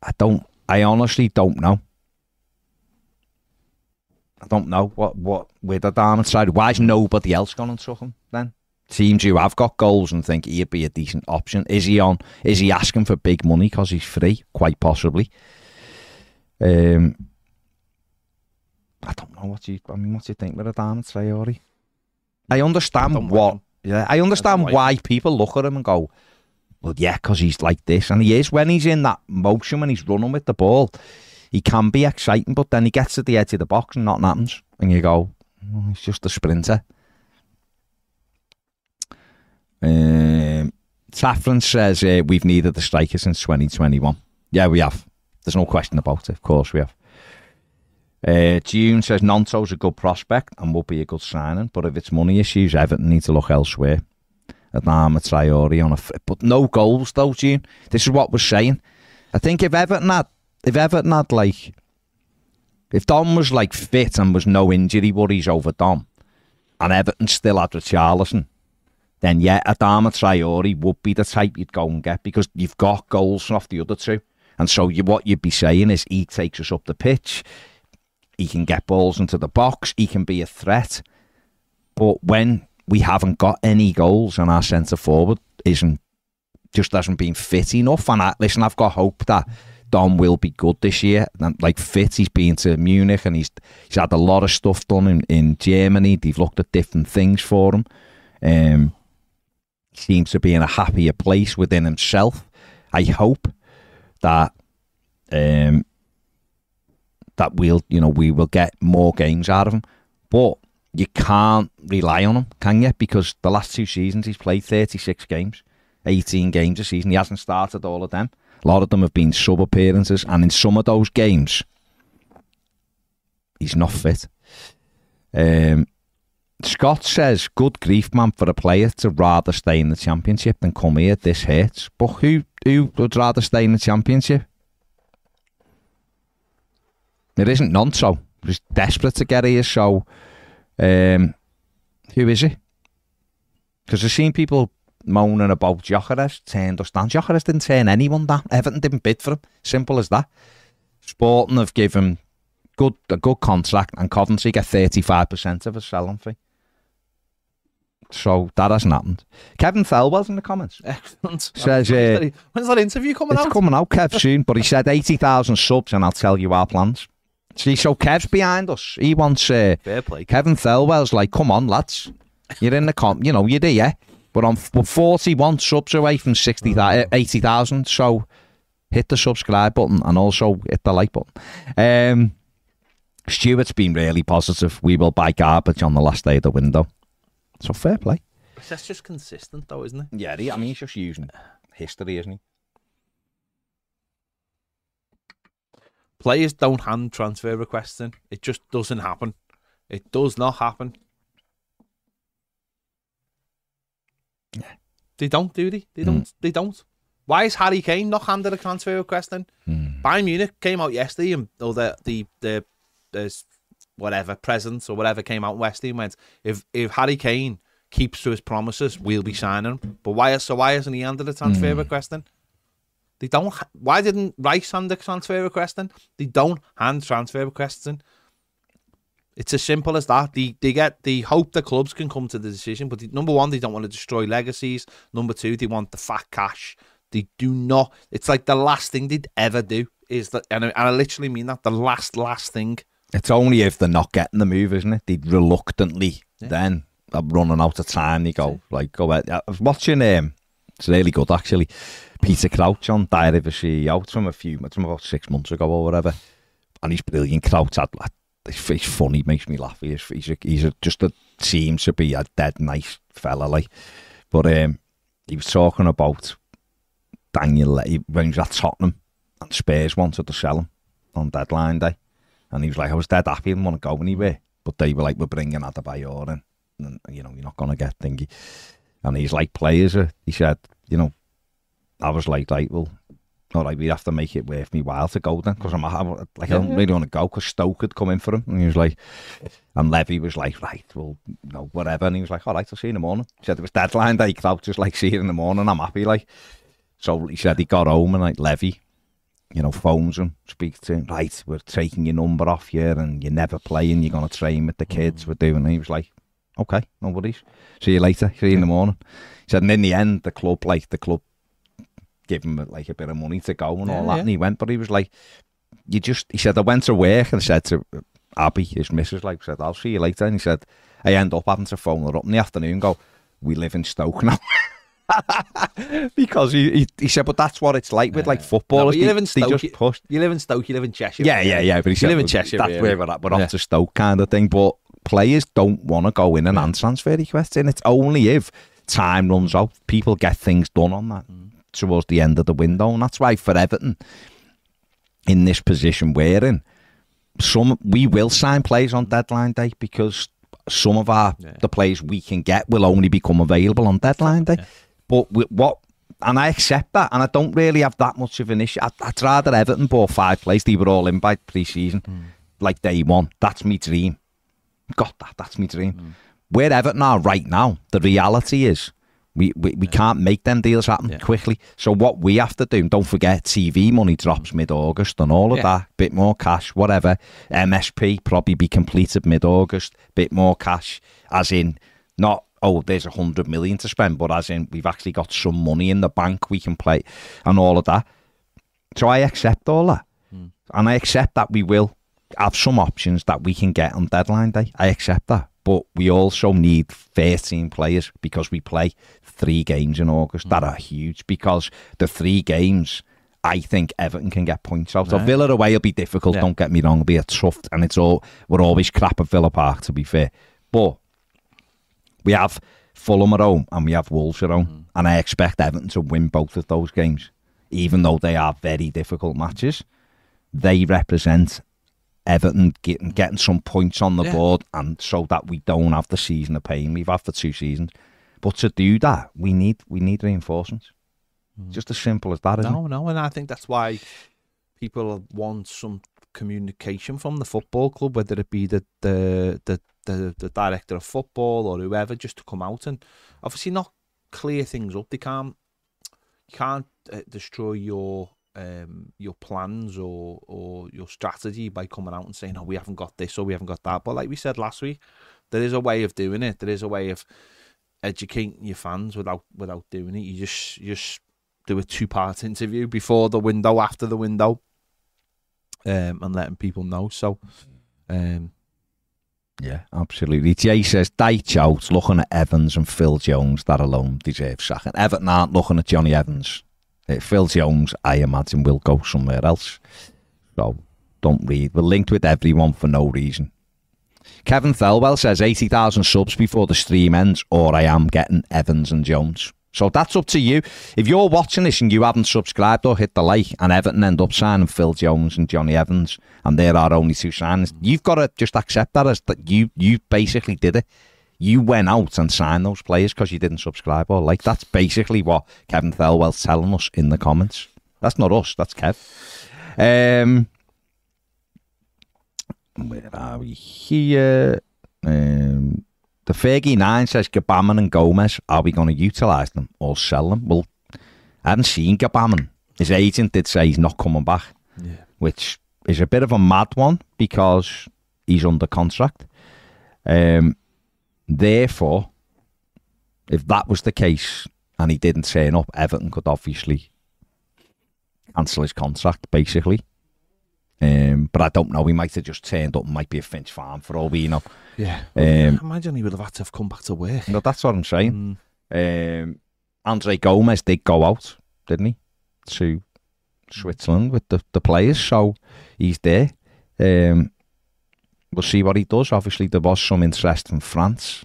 I don't. I honestly don't know. I don't know what what with the Diamond side. Why is nobody else gone and took him then? Teams who have got goals and think he'd be a decent option. Is he on? Is he asking for big money because he's free? Quite possibly. Um, I don't know what you. I mean, what do you think with Adama Traore? I understand like what. yeah, I understand like why people look at him and go, "Well, yeah, because he's like this," and he is when he's in that motion when he's running with the ball. He can be exciting, but then he gets to the edge of the box and nothing happens, and you go, oh, "He's just a sprinter." Um, Saffron says uh, we've needed the striker since 2021. Yeah, we have. There's no question about it. Of course, we have. Uh, June says Gnonto's a good prospect and will be a good signing, but if it's money issues, Everton need to look elsewhere. Adama Traore on a, but no goals though, June. This is what we're saying. I think if Everton had, if Everton had like, if Dom was like fit and was no injury worries over Dom, and Everton still had Richarlison, then yeah, Adama Traore would be the type you'd go and get because you've got goals off the other two. And so you, what you'd be saying is he takes us up the pitch, he can get balls into the box, he can be a threat. But when we haven't got any goals and our centre forward isn't just hasn't been fit enough, and I, listen, I've got hope that Dom will be good this year. And, Like fit, he's been to Munich and he's he's had a lot of stuff done in, in Germany. They've looked at different things for him. Um, seems to be in a happier place within himself. I hope that um, that we'll you know we will get more games out of him, but you can't rely on him, can you? Because the last two seasons he's played thirty six games, eighteen games a season. He hasn't started all of them. A lot of them have been sub appearances, and in some of those games, he's not fit. Um, Scott says, good grief, man, for a player to rather stay in the championship than come here. This hurts. But who who would rather stay in the championship? It isn't Gnonto. He's desperate to get here. So, um, who is he? Because I've seen people moaning about Gyökeres turned us down. Gyökeres didn't turn anyone down. Everton didn't bid for him. Simple as that. Sporting have given good a good contract, and Coventry get thirty five percent of a selling fee. So that hasn't happened. Kevin Thelwell's in the comments. Excellent. Says, when's, uh, that, when's that interview coming It's out? coming out, Kev, soon. But he said eighty thousand subs, and I'll tell you our plans. See, so Kev's behind us. He wants uh, Fair play. Kevin Thelwell's like, come on, lads, you're in the comp. You know, you're there. But I'm we're 41 subs away from 60, uh, 80,000. So hit the subscribe button and also hit the like button. Um, Stuart's been really positive. We will buy garbage on the last day of the window. So fair play. That's just consistent, though, isn't it? Yeah, I mean, he's just using history, isn't he? Players don't hand transfer requests in. It just doesn't happen. It does not happen. They don't, do they? They don't. Hmm. They don't. Why is Harry Kane not handed a transfer request in? Hmm. Bayern Munich came out yesterday and or the the the, the whatever presence or whatever came out yesterday and went if if Harry Kane keeps to his promises, we'll be signing him. But why is so why hasn't he handed a transfer hmm. request in? They don't. ha- Why didn't Rice hand a transfer request in? They don't hand transfer requests in. It's as simple as that. They they get they hope the clubs can come to the decision, but they, number one, they don't want to destroy legacies. Number two, they want the fat cash. They do not. It's like the last thing they'd ever do is that, and I, and I literally mean that the last last thing. It's only if they're not getting the move, isn't it? They'd reluctantly then I'm running out of time. They go like go. ahead. I was watching. Um, it's really good actually. Peter Crouch on Diary of a CEO from a few, from about six months ago or whatever, and he's brilliant. Crouch had like, he's, funny, makes me laugh. He's he's, a, he's a, just a seems to be a dead nice fella, like. But um, he was talking about Daniel when he was at Tottenham, and Spurs wanted to sell him on deadline day. And he was like, I was dead happy, didn't want to go anywhere. But they were like, we're bringing Adebayor in. And, you know, you're not to get thingy. And he's like, players, he said, you know, I was like, right, well, all right, we'd have to make it worth me while to go then, because I'm, like, I don't really want to go because Stoke had come in for him, and he was like, and Levy was like, right, well, know, whatever, and he was like, all right, I'll see you in the morning. He said it was deadline day, I just like see you in the morning, I'm happy, like. So he said he got home and like Levy, you know, phones him, speaks to him, right, we're taking your number off here, and you're never playing, you're gonna train with the kids, mm. we're doing. And he was like, okay, no worries, see you later, see you in the morning. He said, and in the end, the club, like the club give him like a bit of money to go and all Yeah, that. yeah. And he went, but he was like, you just, he said, I went to work and said to Abbey, his missus, like, said, I'll see you later. And he said, I end up having to phone her up in the afternoon and go, we live in Stoke now. because he, he, he said, but that's what it's like with like No, footballers. but you live in they Stoke. just you, push. you live in Stoke. You live in Cheshire. Yeah, yeah, yeah. But he You said, live in "Well, Cheshire, That's really." where we're at. We're Yeah. off to Stoke kind of thing. But players don't want to go in and hand transfer requests in. It's only if time runs out, people get things done on that Mm. Towards the end of the window. And that's why for Everton, in this position we're in, some we will sign players on deadline day because some of our Yeah. the players we can get will only become available on deadline day. But we, what and I accept that, and I don't really have that much of an issue. I'd, I'd rather Everton bought five players; they were all in by pre-season, hmm. like day one. That's my dream. Got that? That's my dream. Hmm. Where Everton are right now, the reality is we, we, we can't make them deals happen Yeah. quickly. So what we have to do, and don't forget, TV money drops mm. mid-August and all of Yeah. that. Bit more cash, whatever. MSP probably be completed mid-August. Bit more cash, as in not oh there's a hundred million to spend, but as in we've actually got some money in the bank we can play and all of that. So I accept all that, hmm. and I accept that we will have some options that we can get on deadline day. I accept that. But we also need 13 players because we play three games in August that are huge because the three games, I think Everton can get points out. So Right. Villa away will be difficult, Yeah. don't get me wrong, it'll be a tough, and it's all, we're always crap at Villa Park to be fair. But we have Fulham at home and we have Wolves at home, mm. and I expect Everton to win both of those games, even though they are very difficult matches. They represent Everton getting getting some points on the Yeah. board, and so that we don't have the season of pain we've had for two seasons. But to do that, we need we need reinforcements. Just as simple as that, isn't No, no, and I think that's why people want some communication from the football club, whether it be the the the, the, the director of football or whoever, just to come out and obviously not clear things up. They can't you can't uh, destroy your um your plans or or your strategy by coming out and saying, "Oh, we haven't got this or we haven't got that." But like we said last week, there is a way of doing it. There is a way of educating your fans without without doing it. You just you just do a two part interview before the window, after the window, um, and letting people know. So, um, Yeah, absolutely. Jay says, Dyche out, looking at Evans and Phil Jones, that alone deserves sacking. Everton aren't looking at Jonny Evans. Uh, Phil Jones, I imagine, will go somewhere else. So, don't read. We're linked with everyone for no reason. Kevin Thelwell says 80,000 subs before the stream ends, or I am getting Evans and Jones. So that's up to you. If you're watching this and you haven't subscribed or hit the like, and Everton end up signing Phil Jones and Jonny Evans, and there are only two signings, you've got to just accept that as that you you basically did it. You went out and signed those players because you didn't subscribe or like. That's basically what Kevin Thelwell's telling us in the comments. That's not us. That's Kev. Um, here? Um, the Fergie Nine says Gbamin and Gomes. Are we going to utilise them or sell them? Well, I haven't seen Gbamin. His agent did say he's not coming back, yeah, which is a bit of a mad one because he's under contract. Um, therefore, if that was the case and he didn't turn up, Everton could obviously cancel his contract, basically. Um, but I don't know. He might have just turned up. Might be a Finch Farm for all we know. yeah. Um, Imagine he would have had to have come back to work. no, that's what I'm saying. Mm, Um, Andre Gomes did go out, didn't he, to Switzerland with the, the players, so he's there. Um, we'll see what he does. Obviously, there was some interest in France,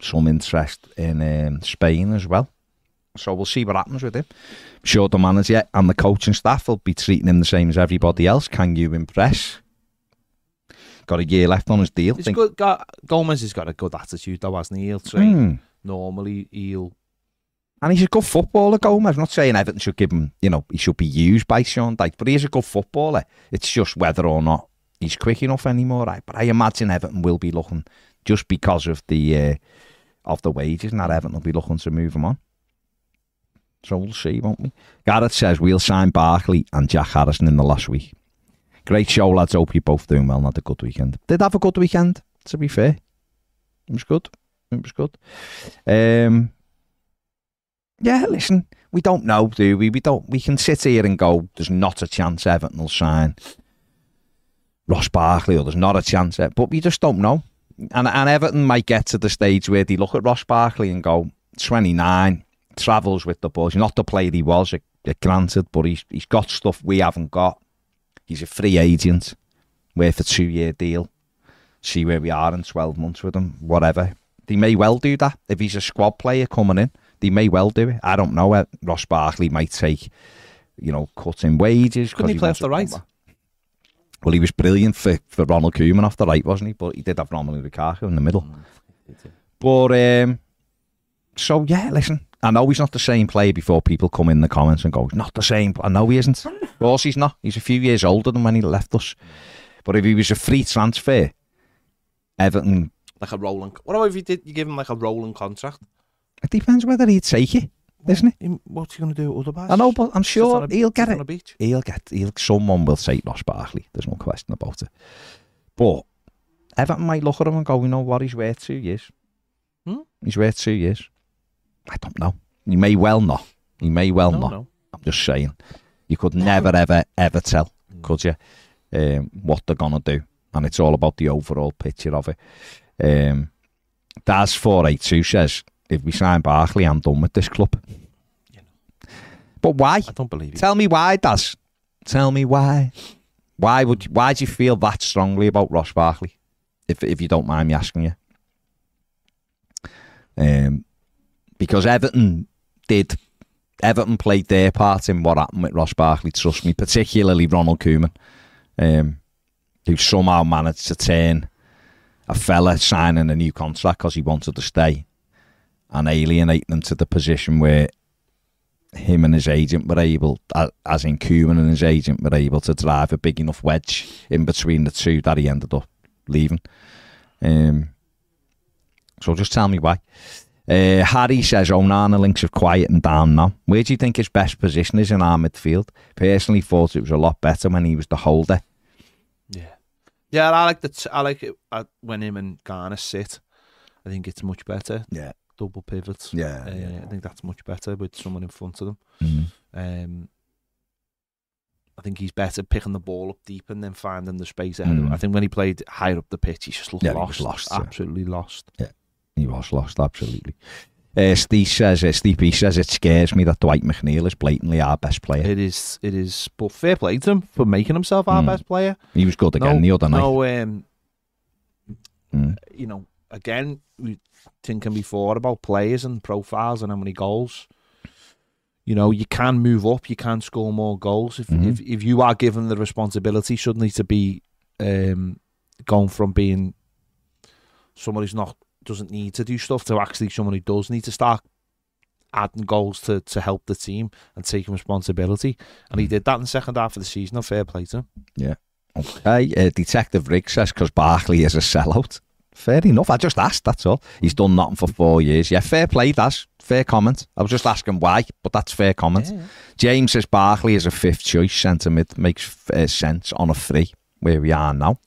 some interest in um, Spain as well. So we'll see what happens with him. I'm sure the manager and the coaching staff will be treating him the same as everybody else. Can you impress? Got a year left on his deal. He's Think- good. Got, Gomes has got a good attitude, though, hasn't he? He'll train. Hmm. Normally, he'll. And he's a good footballer, Gomes. I'm not saying Everton should give him, you know, he should be used by Sean Dyche, but he is a good footballer. It's just whether or not he's quick enough anymore. Right? But I imagine Everton will be looking just because of the uh, of the wages, and that Everton will be looking to move him on. So we'll see, won't we? Gareth says we'll sign Barkley and Jack Harrison in the last week. Great show, lads. Hope you're both doing well. Not a good weekend. Did have a good weekend, to be fair. It was good. It was good. Um, yeah, listen, we don't know, do we? We don't. We can sit here and go, "There's not a chance Everton will sign Ross Barkley," or "There's not a chance," eh," but we just don't know. And and Everton might get to the stage where they look at Ross Barkley and go, "29, travels with the boys, not the player he was, granted, but he's he's got stuff we haven't got. He's a free agent, worth a two year deal. See where we are in 12 months with him, whatever." They may well do that if he's a squad player coming in. They may well do it. I don't know. Ross Barkley might take, you know, cutting wages. Couldn't he play wants off the right? back. Well, he was brilliant for, for Ronald Koeman off the right, wasn't he? But he did have Romelu Lukaku in the middle. But um, so yeah, listen. I know he's not the same player before people come in the comments and go, "Not the same." I know he isn't. Of course, he's not. He's a few years older than when he left us. But if he was a free transfer, Everton. Like a rolling. What about if you did? You give him like a rolling contract. It depends whether he'd take it, isn't it? What's he going to do otherwise? I know, but I'm sure a- he'll get it. beach. He'll get. He'll. Someone will take Ross Barkley. There's no question about it. But Everton might look at him and go, "You know what? He's worth two years. Hmm? He's worth two years." I don't know. You may well not. You may well No, not. no. I'm just saying. You could never, ever, ever tell, could you? Um, what they're gonna do, and it's all about the overall picture of it. Um, Daz four eight two says, "If we sign Barkley, I'm done with this club." But why? I don't believe you. Tell me why, Daz. Tell me why. Why would why do you feel that strongly about Ross Barkley? If if you don't mind me asking you. Um, because Everton did Everton played their part in what happened with Ross Barkley. Trust me, particularly Ronald Koeman, um, who somehow managed to turn a fella signing a new contract because he wanted to stay and alienate them to the position where him and his agent were able, as in Koeman and his agent, were able to drive a big enough wedge in between the two that he ended up leaving. Um, so just tell me why. Uh, Harry says Onana links have quietened down now. Where do you think his best position is in our midfield? Personally, thought it was a lot better when he was the holder. Yeah, yeah. I like the. T- I like it uh, when him and Garner sit. I think it's much better. Yeah. Double pivots. Yeah, Uh, yeah. I think that's much better with someone in front of them. Mm. Um, I think he's better picking the ball up deep and then finding the space ahead of him. Mm. I think when he played higher up the pitch, he just Yeah, he lost. lost, yeah. absolutely lost. He was lost, absolutely. Uh, Steve says, uh, Steve B says, it scares me that Dwight McNeil is blatantly our best player. It is. It is. But fair play to him for making himself our Mm. best player. he was good again no, the other night. No, um, Mm. you know, again, we thinking before about players and profiles and how many goals. You know, you can move up, you can score more goals if Mhm. if, if you are given the responsibility suddenly to be um, going from being someone who's not doesn't need to do stuff to actually someone who does need to start adding goals to, to help the team and taking responsibility. And he Mm. did that in the second half of the season. A fair play to him. Yeah. Okay, uh, Detective Rick says because Barkley is a sellout. Fair enough. I just asked. That's all. He's done nothing for four years. Yeah, fair play. That's fair comment. I was just asking why, but that's fair comment. James says Barkley is a fifth choice centre mid. Makes uh, sense on a free where we are now.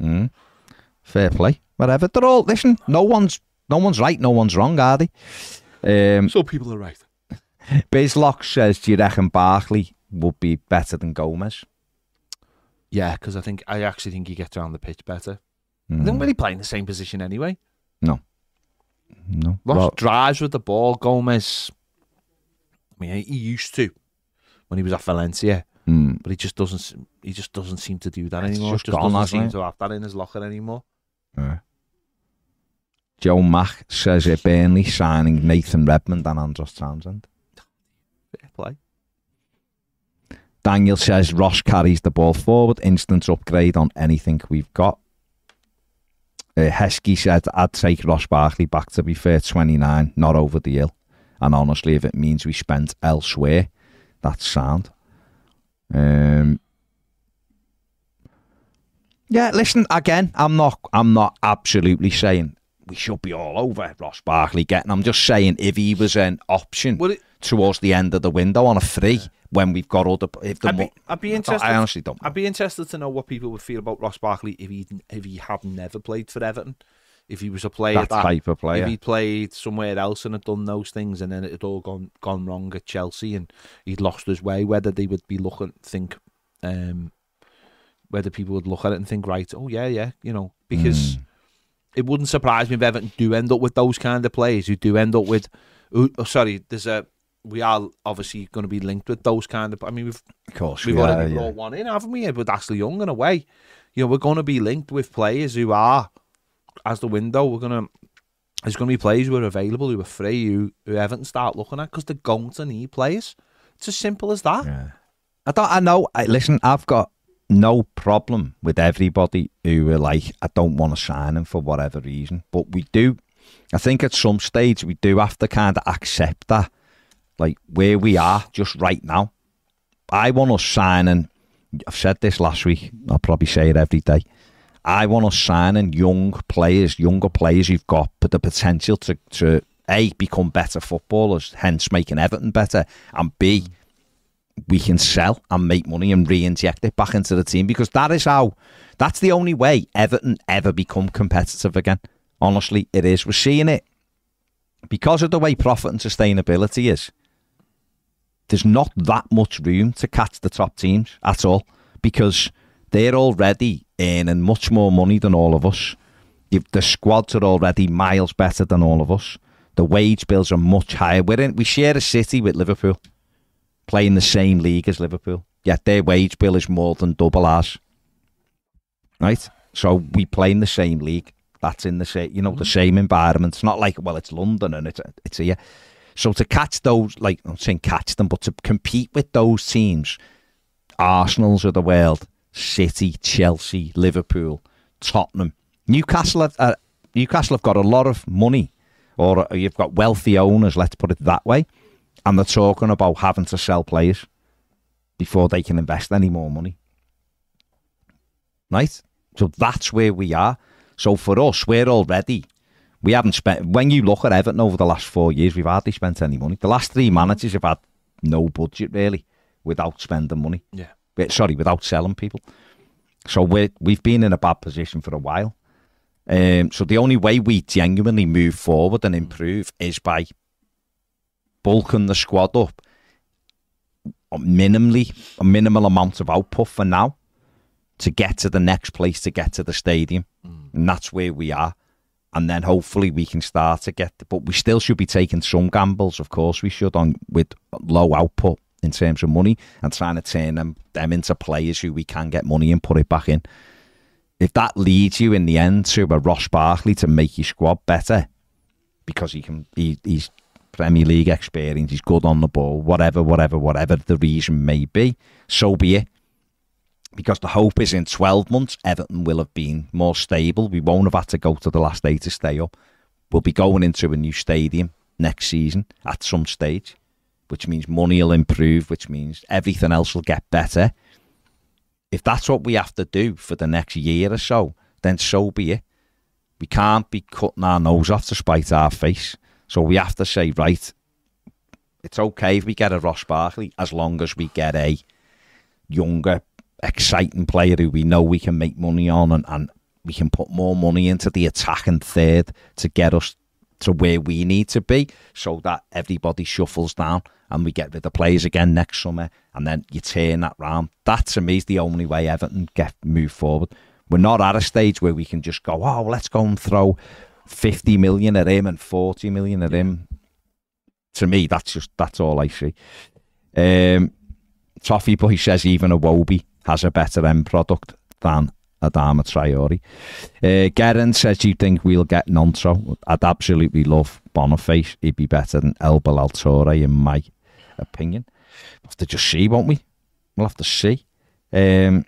Mm. Fair play. Whatever. They're all listen. No one's no one's right. No one's wrong, are they? Um, Some people are right. Bizlock says, "Do you reckon Barkley would be better than Gomes?" Yeah, because I think I actually think he gets around the pitch better. I Mm. don't really play in the same position anyway. No. Ross Well, drives with the ball. Gomes, I mean, he used to when he was at Valencia, mm. but he just doesn't. He just doesn't seem to do that It's anymore. just Just, gone, doesn't hasn't seem it? to have that in his locker anymore. Yeah. Joe Mack says uh, Burnley signing Nathan Redmond and Andros Townsend. Fair play. Daniel says Ross carries the ball forward, instant upgrade on anything we've got. Uh, Heskey said, I'd take Ross Barkley back to be fair, 29, not over the hill. And honestly, if it means we spent elsewhere, that's sound. Um, yeah, listen, again, I'm not I'm not absolutely saying we should be all over Ross Barkley getting. I'm just saying if he was an option it- towards the end of the window on a free when we've got other if the I'd be, I'd be interested. I honestly don't. I'd be interested to know what people would feel about Ross Barkley if he if he had never played for Everton, if he was a player that that, type of player, if he played somewhere else and had done those things and then it had all gone gone wrong at Chelsea and he'd lost his way, whether they would be looking think um whether people would look at it and think, right, oh yeah, yeah, you know, because Mm. It wouldn't surprise me if Everton do end up with those kind of players who do end up with who, oh, sorry, there's a we are obviously going to be linked with those kind of. I mean, we've Of course, We've we already yeah. brought one in, haven't we? With Ashley Young in a way. You know, we're going to be linked with players who are, as the window, we're going to, there's going to be players who are available, who are free, who, who Everton start looking at because they're going to need players. It's as simple as that. Yeah. I don't. I know. I, listen, I've got no problem with everybody who are like, I don't want to sign him for whatever reason. But we do. I think at some stage we do have to kind of accept that, like where we are just right now. I want us signing. I've said this last week. I'll probably say it every day. I want us signing young players, younger players who've got the potential to to a become better footballers, hence making Everton better, and b we can sell and make money and re-inject it back into the team because that is how that's the only way Everton ever become competitive again. Honestly, it is. We're seeing it because of the way profit and sustainability is. There's not that much room to catch the top teams at all because they're already earning much more money than all of us. You've- The squads are already miles better than all of us. The wage bills are much higher. We're in, we share a city with Liverpool play in the same league as Liverpool. Yet their wage bill is more than double ours. Right? So we play in the same league. That's in the same, you know, the same environment. It's not like, well, it's London and it's it's here. So to catch those, like I'm saying catch them, but to compete with those teams, Arsenal's of the world, City, Chelsea, Liverpool, Tottenham, Newcastle. Have, uh, Newcastle have got a lot of money, or you've got wealthy owners. Let's put it that way and they're talking about having to sell players before they can invest any more money. Right? So that's where we are. So for us, we're already we haven't spent when you look at Everton over the last four years, we've hardly spent any money. The last three managers have had no budget really without spending money. Yeah. Eh, Sorry, without selling people. So we we've been in a bad position for a while. Um, so the only way we genuinely move forward and improve is by bulking the squad up minimally, a minimal amount of output for now to get to the next place, to get to the stadium. Mm. And that's where we are. And then hopefully we can start to get, but we still should be taking some gambles, of course we should, on with low output in terms of money and trying to turn them, them into players who we can get money and put it back in. If that leads you in the end to a Ross Barkley to make your squad better, because he can, he, he's Premier League experience, he's good on the ball, whatever, whatever, whatever the reason may be, so be it. Because the hope is in 12 months, Everton will have been more stable. We won't have had to go to the last day to stay up. We'll be going into a new stadium next season at some stage, which means money will improve, which means everything else will get better. If that's what we have to do for the next year or so, then so be it. We can't be cutting our nose off to spite our face. So we have to say, right, it's okay if we get a Ross Barkley as long as we get a younger, exciting player who we know we can make money on and, and we can put more money into the attack and third to get us to where we need to be so that everybody shuffles down and we get rid of players again next summer and then you turn that round. That to me is the only way Everton get move forward. We're not at a stage where we can just go, oh, let's go and throw 50 million at him and 40 million at him. To me, that's just that's all I see. Um, Toffee Boy says even Iwobi has a better end product than Adama Traore. Uh, Gerin says, do you think we'll get Gnonto? I'd absolutely love Boniface. He'd be better than El Bilal Toure, in my opinion. We'll have to just see, won't we? We'll have to see. Um,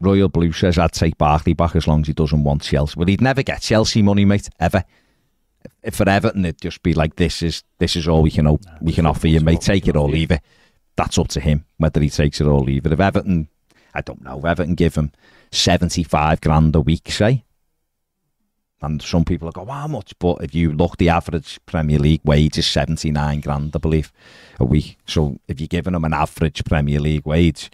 Royal Blue says, I'd take Barkley back as long as he doesn't want Chelsea. But he'd never get Chelsea money, mate, ever. If for Everton, it'd just be like, this is this is all we can we can offer you, mate. Take it or leave it. That's up to him, whether he takes it or leave it. If Everton, I don't know, if Everton give him 75 grand a week, say, and some people go, how much? But if you look, the average Premier League wage is 79 grand, I believe, a week. So if you're giving them an average Premier League wage,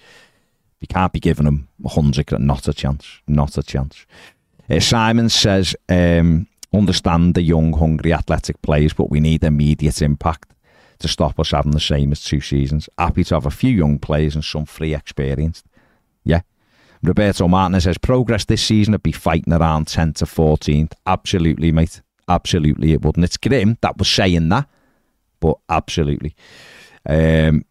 you can't be giving them 100 grand. Not a chance. Not a chance. Uh, Simon says, um, understand the young, hungry, athletic players, but we need immediate impact to stop us having the same as two seasons. Happy to have a few young players and some free experienced. Yeah. Roberto Martinez says progress this season would be fighting around 10 to 14th. Absolutely, mate. Absolutely, it wouldn't. It's grim that was saying that, but absolutely. Um,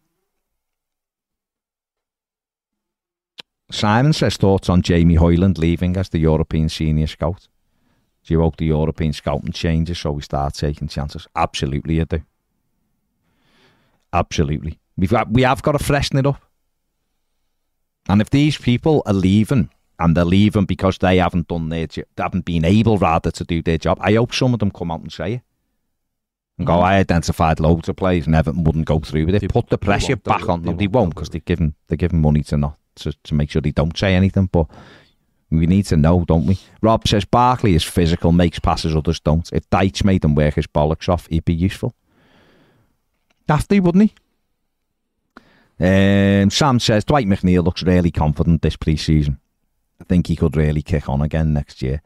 Simon says thoughts on Jamie Hoyland leaving as the European senior scout. Do you hope the European scouting changes so we start taking chances? Absolutely, I do. Absolutely. We've got, we have got to freshen it up. And if these people are leaving and they're leaving because they haven't done their job, they haven't been able rather to do their job, I hope some of them come out and say it. And go, I identified loads of players and Everton wouldn't go through with it. They- Put the pressure back on them. They won't, because they're giving they're giving money to not to, to make sure they don't say anything. But we need to know, don't we? Rob says Barkley is physical, makes passes others don't. If Dyche made him work his bollocks off, he'd be useful. To, wouldn't he? Um, Sam says Dwight McNeil looks really confident this pre-season. I think he could really kick on again next year.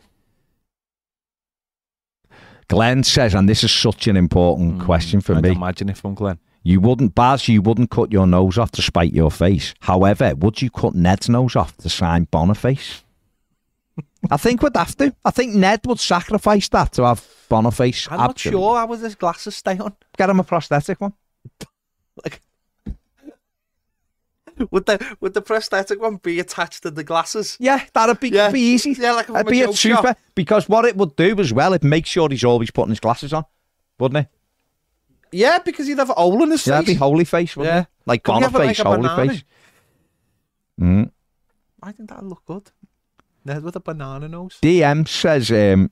Glenn says, and this is such an important question for I'd me. imagine if I'm Glenn. You wouldn't, Baz, you wouldn't cut your nose off to spite your face. However, would you cut Ned's nose off to sign Boniface? I think we'd have to. I think Ned would sacrifice that to have Boniface. I'm not sure how would his glasses stay on. Get him a prosthetic one. Like, would the would the prosthetic one be attached to the glasses? Yeah, that'd be, Yeah. be easy. Yeah, like a be a super. shop. Because what it would do as well, it'd make sure he's always putting his glasses on, wouldn't it? Yeah, because he'd have a hole in his Yeah, that'd be holy face, wouldn't Yeah. it? Like Could we have it Boniface, like holy banana? face. Mm. I think that'd look good. Ned with a banana nose. DM says, um,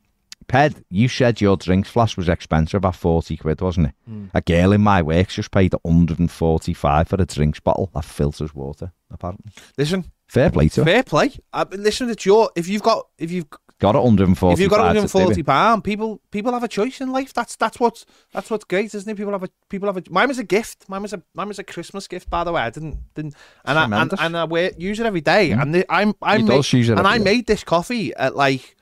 Ped, you said your drinks flask was expensive at 40 quid, wasn't it? Hmm. A girl in my work just paid 145 for a drinks bottle that filters water, apparently. Listen, Fair play to her. fair play. Uh, listen, it's your if you've got if you've Got it 145 if you've got 140 it. pound, people people have a choice in life. That's that's what's that's what's great, isn't it? People have a people have a. Mine was a gift. Mine was a mine was a Christmas gift, by the way. I didn't didn't and I and, and I wear, use it every day. And the, I'm I He made, does use it and I day. made this coffee at like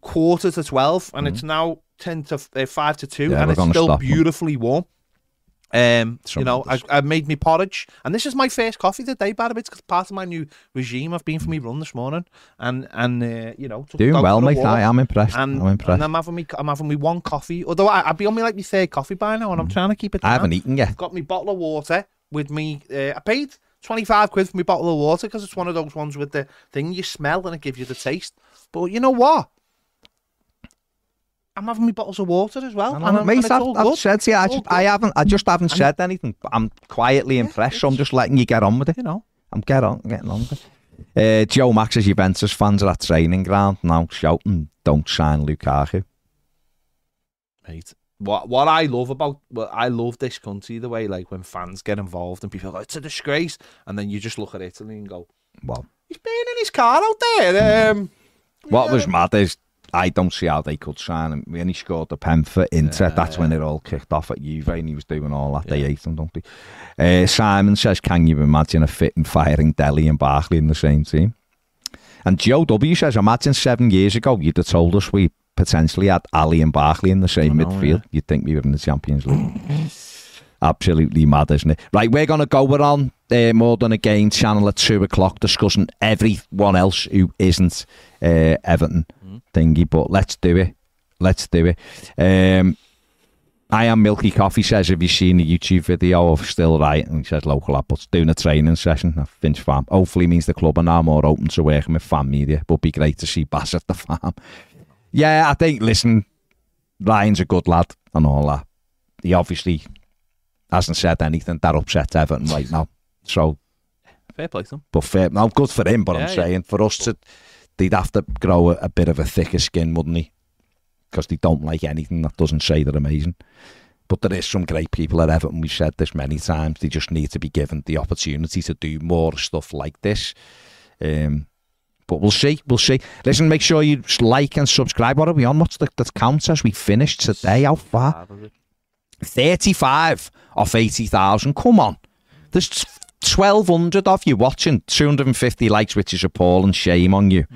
quarter to twelve, and Mm-hmm. it's now ten to uh, five to two, Yeah, and it's still them. beautifully warm. Um, you know, I. I made me porridge, and this is my first coffee today. By the way, it's part of my new regime. I've been for me run this morning, and and uh, you know, Doing well, mate. I am impressed. And, I'm impressed. and I'm having me, I'm having me one coffee. Although I, I'd be on me like my third coffee by now, and I'm trying to keep it. Mm. I haven't eaten yet. I've got me bottle of water with me. Uh, I paid twenty five quid for my bottle of water because it's one of those ones with the thing you smell and it gives you the taste. But you know what? I'm having me bottles of water as well, and, I'm- and Mate, it's I've, I've said to you, I just, I haven't, I just haven't said anything. But I'm quietly impressed, so I'm just letting you get on with it. You know, I'm get on, getting on with it. Uh, Joe Max's Juventus fans are at training ground now shouting, "Don't sign Lukaku." mate. What what I love about what I love this country the way like when fans get involved and people go it's a disgrace and then you just look at Italy and go Well, he's been in his car out there. Um, what was mad is I don't see how they could sign him. When he scored the pen for Inter, that's when it all kicked off at Juve, and he was doing all that. They hate him, don't they? Uh, Simon says, "Can you imagine a fit and firing Dele and Barkley in the same team?" And Joe W says, "Imagine seven years ago you'd have told us we potentially had Alli and Barkley in the same know, midfield. You'd think we were in the Champions League." Absolutely mad, isn't it? Right, we're going to go. We're on uh, more than a game channel at two o'clock discussing everyone else who isn't uh, Everton thingy. But let's do it. Let's do it. Um, I am Milky Coffee says, have you seen the YouTube video of Still Right? And he says, local outputs doing a training session at Finch Farm. Hopefully means the club are now more open to working with fan media, but be great to see Bass at the farm. Yeah, I think, listen, Ryan's a good lad and all that. He obviously hasn't said anything that upsets Everton right now. So, Fair play to him. but fair, no, good for him, but Yeah, I'm yeah. saying for us to, they'd have to grow a, a bit of a thicker skin, wouldn't he? Because they don't like anything that doesn't say they're amazing. But there is some great people at Everton. We've said this many times. They just need to be given the opportunity to do more stuff like this. Um, but we'll see. We'll see. Listen, make sure you like and subscribe. What are we on? What's the, the count as we finished today? How far? 35 off 80,000. Come on. There's 1,200 of you watching, 250 likes, which is appalling. Shame on you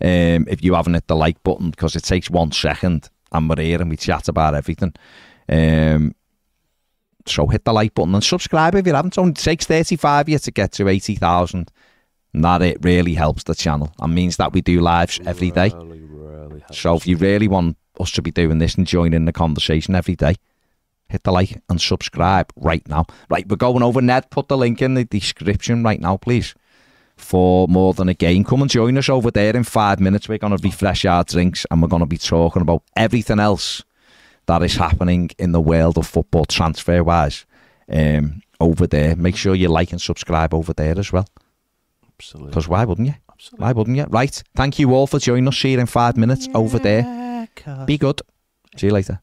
um, if you haven't hit the like button because it takes one second and we're here and we chat about everything. Um, so hit the like button and subscribe if you haven't. It only takes 35 years to get to 80,000. And that it really helps the channel and means that we do lives every day. So if you really want us to be doing this and joining the conversation every day, hit the like and subscribe right now. Right, we're going over Ned. Put the link in the description right now, please. For more than a game, come and join us over there in five minutes. We're going to refresh our drinks and we're going to be talking about everything else that is happening in the world of football transfer wise. Um, over there, make sure you like and subscribe over there as well. Absolutely. Because why wouldn't you? Why wouldn't you? Right. Thank you all for joining us here in five minutes over there. Be good. See you later.